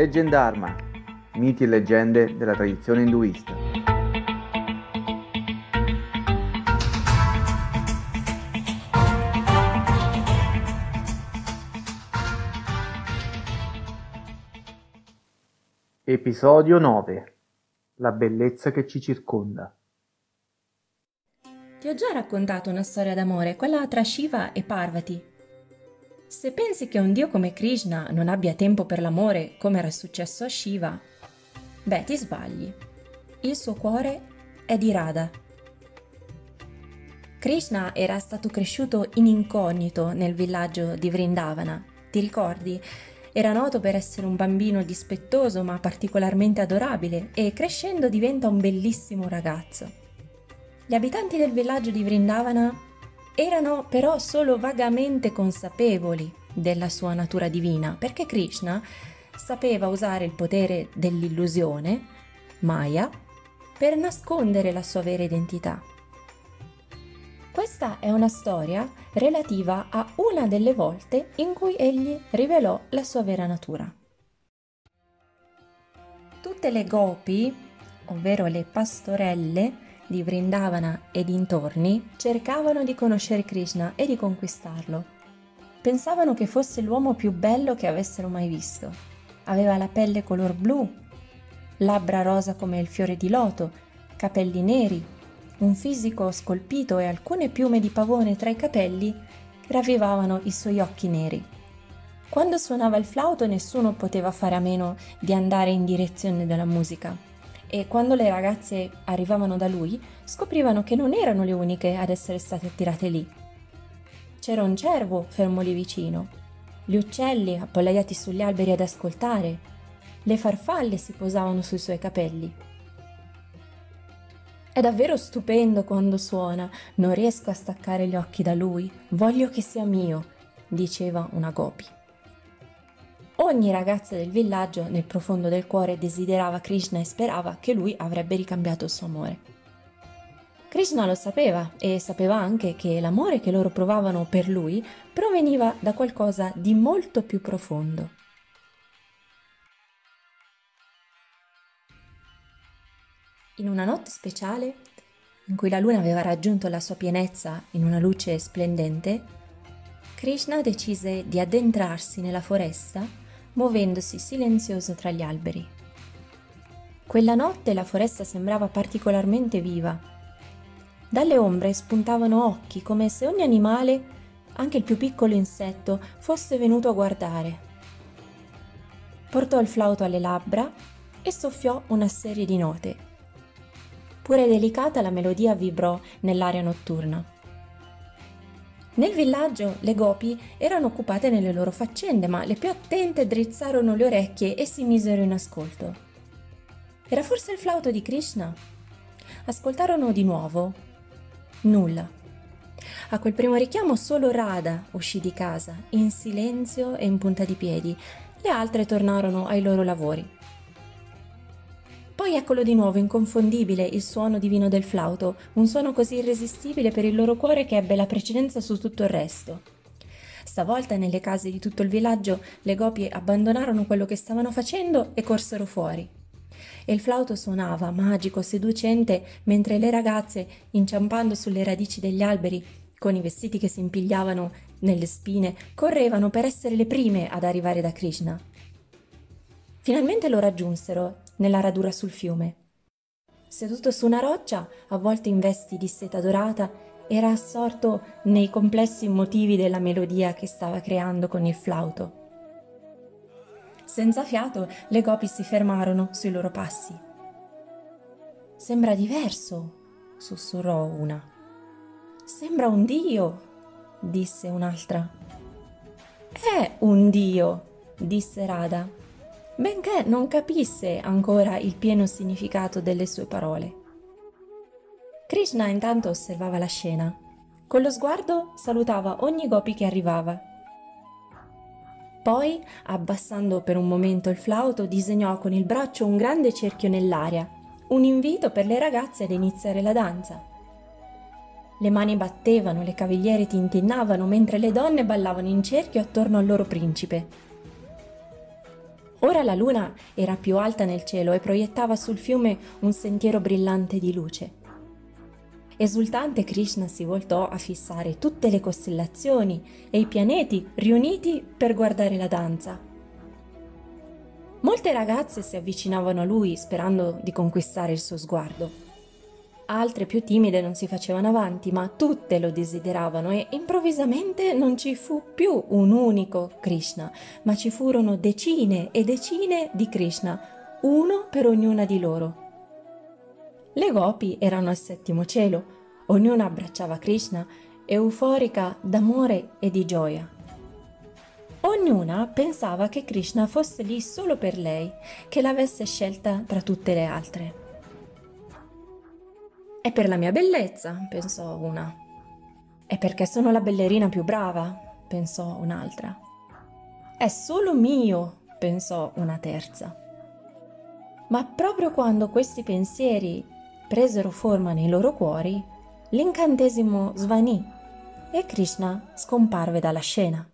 Leggendarma, miti e leggende della tradizione induista. Episodio 9 La bellezza che ci circonda. Ti ho già raccontato una storia d'amore, quella tra Shiva e Parvati, se pensi che un dio come Krishna non abbia tempo per l'amore, come era successo a Shiva, beh, ti sbagli. Il suo cuore è di Radha. Krishna era stato cresciuto in incognito nel villaggio di Vrindavana. Ti ricordi? Era noto per essere un bambino dispettoso ma particolarmente adorabile e crescendo diventa un bellissimo ragazzo. Gli abitanti del villaggio di Vrindavana erano però solo vagamente consapevoli della sua natura divina, perché Krishna sapeva usare il potere dell'illusione, Maya, per nascondere la sua vera identità. Questa è una storia relativa a una delle volte in cui egli rivelò la sua vera natura. Tutte le gopi, ovvero le pastorelle, di Vrindavana e dintorni cercavano di conoscere Krishna e di conquistarlo. Pensavano che fosse l'uomo più bello che avessero mai visto. Aveva la pelle color blu, labbra rosa come il fiore di loto, capelli neri, un fisico scolpito e alcune piume di pavone tra i capelli che ravvivavano i suoi occhi neri. Quando suonava il flauto nessuno poteva fare a meno di andare in direzione della musica e quando le ragazze arrivavano da lui scoprivano che non erano le uniche ad essere state attirate lì. C'era un cervo fermo lì vicino, gli uccelli appollaiati sugli alberi ad ascoltare, le farfalle si posavano sui suoi capelli. È davvero stupendo quando suona, non riesco a staccare gli occhi da lui, voglio che sia mio, diceva una gopi. Ogni ragazza del villaggio nel profondo del cuore desiderava Krishna e sperava che lui avrebbe ricambiato il suo amore. Krishna lo sapeva e sapeva anche che l'amore che loro provavano per lui proveniva da qualcosa di molto più profondo. In una notte speciale, in cui la luna aveva raggiunto la sua pienezza in una luce splendente, Krishna decise di addentrarsi nella foresta muovendosi silenzioso tra gli alberi. Quella notte la foresta sembrava particolarmente viva. Dalle ombre spuntavano occhi come se ogni animale, anche il più piccolo insetto, fosse venuto a guardare. Portò il flauto alle labbra e soffiò una serie di note. Pure delicata la melodia vibrò nell'aria notturna. Nel villaggio le gopi erano occupate nelle loro faccende, ma le più attente drizzarono le orecchie e si misero in ascolto. Era forse il flauto di Krishna? Ascoltarono di nuovo. Nulla. A quel primo richiamo solo Radha uscì di casa, in silenzio e in punta di piedi. Le altre tornarono ai loro lavori. Poi eccolo di nuovo, inconfondibile, il suono divino del flauto, un suono così irresistibile per il loro cuore che ebbe la precedenza su tutto il resto. Stavolta nelle case di tutto il villaggio le gopi abbandonarono quello che stavano facendo e corsero fuori. E il flauto suonava, magico, seducente, mentre le ragazze, inciampando sulle radici degli alberi, con i vestiti che si impigliavano nelle spine, correvano per essere le prime ad arrivare da Krishna. Finalmente lo raggiunsero nella radura sul fiume. Seduto su una roccia, avvolto in vesti di seta dorata, era assorto nei complessi motivi della melodia che stava creando con il flauto. Senza fiato, le gopi si fermarono sui loro passi. Sembra diverso, sussurrò una. Sembra un dio, disse un'altra. È un dio, disse Radha benché non capisse ancora il pieno significato delle sue parole. Krishna intanto osservava la scena. Con lo sguardo salutava ogni gopi che arrivava. Poi, abbassando per un momento il flauto, disegnò con il braccio un grande cerchio nell'aria, un invito per le ragazze ad iniziare la danza. Le mani battevano, le cavigliere tintinnavano mentre le donne ballavano in cerchio attorno al loro principe. Ora la luna era più alta nel cielo e proiettava sul fiume un sentiero brillante di luce. Esultante Krishna si voltò a fissare tutte le costellazioni e i pianeti riuniti per guardare la danza. Molte ragazze si avvicinavano a lui sperando di conquistare il suo sguardo. Altre più timide non si facevano avanti, ma tutte lo desideravano e improvvisamente non ci fu più un unico Krishna, ma ci furono decine e decine di Krishna, uno per ognuna di loro. Le gopi erano al settimo cielo, ognuna abbracciava Krishna, euforica d'amore e di gioia. Ognuna pensava che Krishna fosse lì solo per lei, che l'avesse scelta tra tutte le altre. È per la mia bellezza, pensò una. È perché sono la ballerina più brava, pensò un'altra. È solo mio, pensò una terza. Ma proprio quando questi pensieri presero forma nei loro cuori, l'incantesimo svanì e Krishna scomparve dalla scena.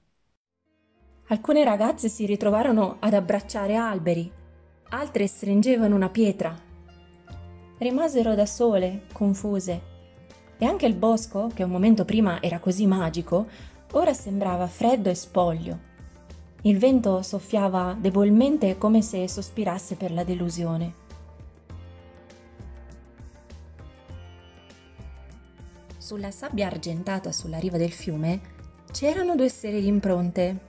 Alcune ragazze si ritrovarono ad abbracciare alberi, altre stringevano una pietra. Rimasero da sole, confuse, e anche il bosco, che un momento prima era così magico, ora sembrava freddo e spoglio. Il vento soffiava debolmente come se sospirasse per la delusione. Sulla sabbia argentata sulla riva del fiume c'erano due serie di impronte,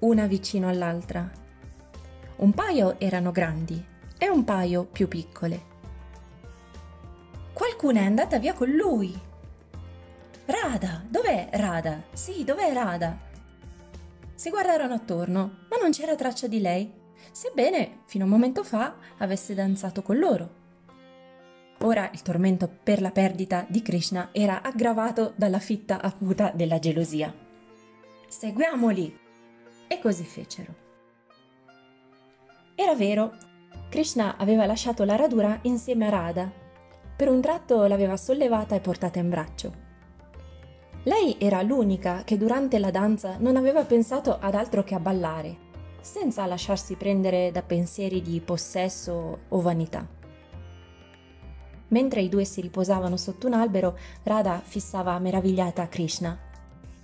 una vicino all'altra. Un paio erano grandi e un paio più piccole. Qualcuna è andata via con lui. Rada, dov'è Rada? Sì, dov'è Rada? Si guardarono attorno, ma non c'era traccia di lei, sebbene fino a un momento fa avesse danzato con loro. Ora il tormento per la perdita di Krishna era aggravato dalla fitta acuta della gelosia. Seguiamoli! E così fecero. Era vero, Krishna aveva lasciato la radura insieme a Radha. Per un tratto l'aveva sollevata e portata in braccio. Lei era l'unica che durante la danza non aveva pensato ad altro che a ballare, senza lasciarsi prendere da pensieri di possesso o vanità. Mentre i due si riposavano sotto un albero, Radha fissava meravigliata Krishna.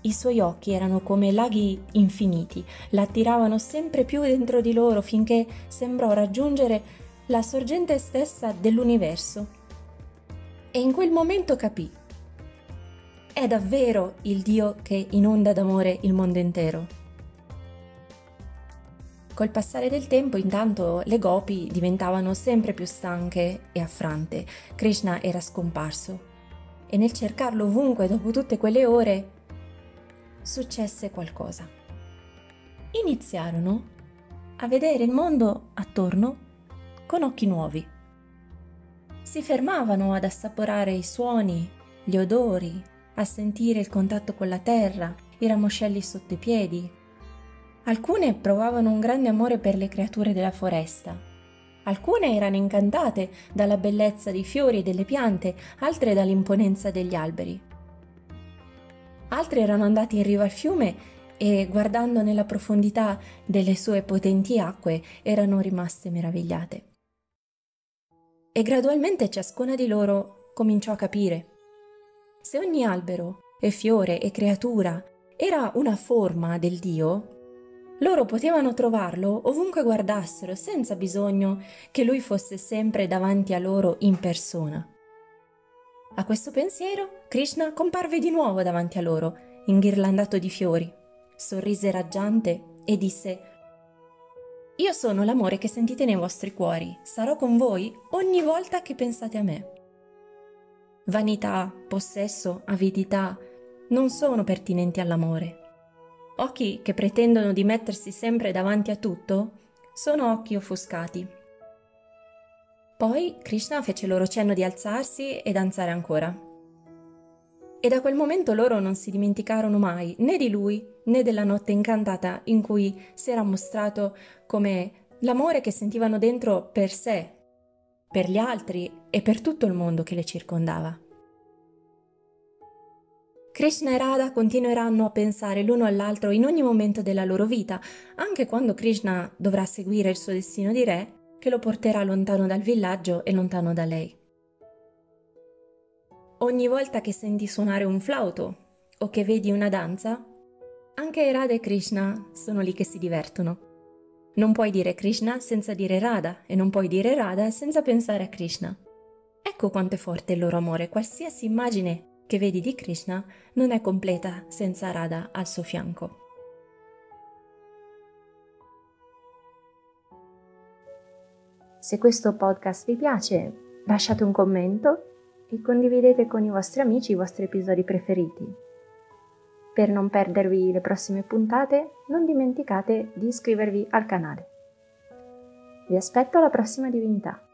I suoi occhi erano come laghi infiniti, l'attiravano sempre più dentro di loro finché sembrò raggiungere la sorgente stessa dell'universo. E in quel momento capì. È davvero il Dio che inonda d'amore il mondo intero. Col passare del tempo, intanto, le gopi diventavano sempre più stanche e affrante. Krishna era scomparso. E nel cercarlo ovunque dopo tutte quelle ore, successe qualcosa. Iniziarono a vedere il mondo attorno con occhi nuovi. Si fermavano ad assaporare i suoni, gli odori, a sentire il contatto con la terra, i ramoscelli sotto i piedi, Alcune provavano un grande amore per le creature della foresta. Alcune erano incantate dalla bellezza dei fiori e delle piante, altre dall'imponenza degli alberi. Altre erano andate in riva al fiume e, guardando nella profondità delle sue potenti acque, erano rimaste meravigliate. E gradualmente ciascuna di loro cominciò a capire. Se ogni albero e fiore e creatura era una forma del Dio, loro potevano trovarlo ovunque guardassero senza bisogno che lui fosse sempre davanti a loro in persona. A questo pensiero, Krishna comparve di nuovo davanti a loro, inghirlandato di fiori, sorrise raggiante e disse Io sono l'amore che sentite nei vostri cuori, sarò con voi ogni volta che pensate a me. Vanità, possesso, avidità non sono pertinenti all'amore. Occhi che pretendono di mettersi sempre davanti a tutto sono occhi offuscati. Poi Krishna fece loro cenno di alzarsi e danzare ancora. E da quel momento loro non si dimenticarono mai né di lui né della notte incantata in cui si era mostrato come l'amore che sentivano dentro per sé, per gli altri e per tutto il mondo che le circondava. Krishna e Radha continueranno a pensare l'uno all'altro in ogni momento della loro vita, anche quando Krishna dovrà seguire il suo destino di re, che lo porterà lontano dal villaggio e lontano da lei. Ogni volta che senti suonare un flauto o che vedi una danza, anche Radha e Krishna sono lì che si divertono. Non puoi dire Krishna senza dire Radha e non puoi dire Radha senza pensare a Krishna. Ecco quanto è forte il loro amore, qualsiasi immagine che vedi di Krishna non è completa senza Radha al suo fianco. Se questo podcast vi piace, lasciate un commento e condividete con i vostri amici i vostri episodi preferiti. Per non perdervi le prossime puntate, non dimenticate di iscrivervi al canale. Vi aspetto alla prossima divinità.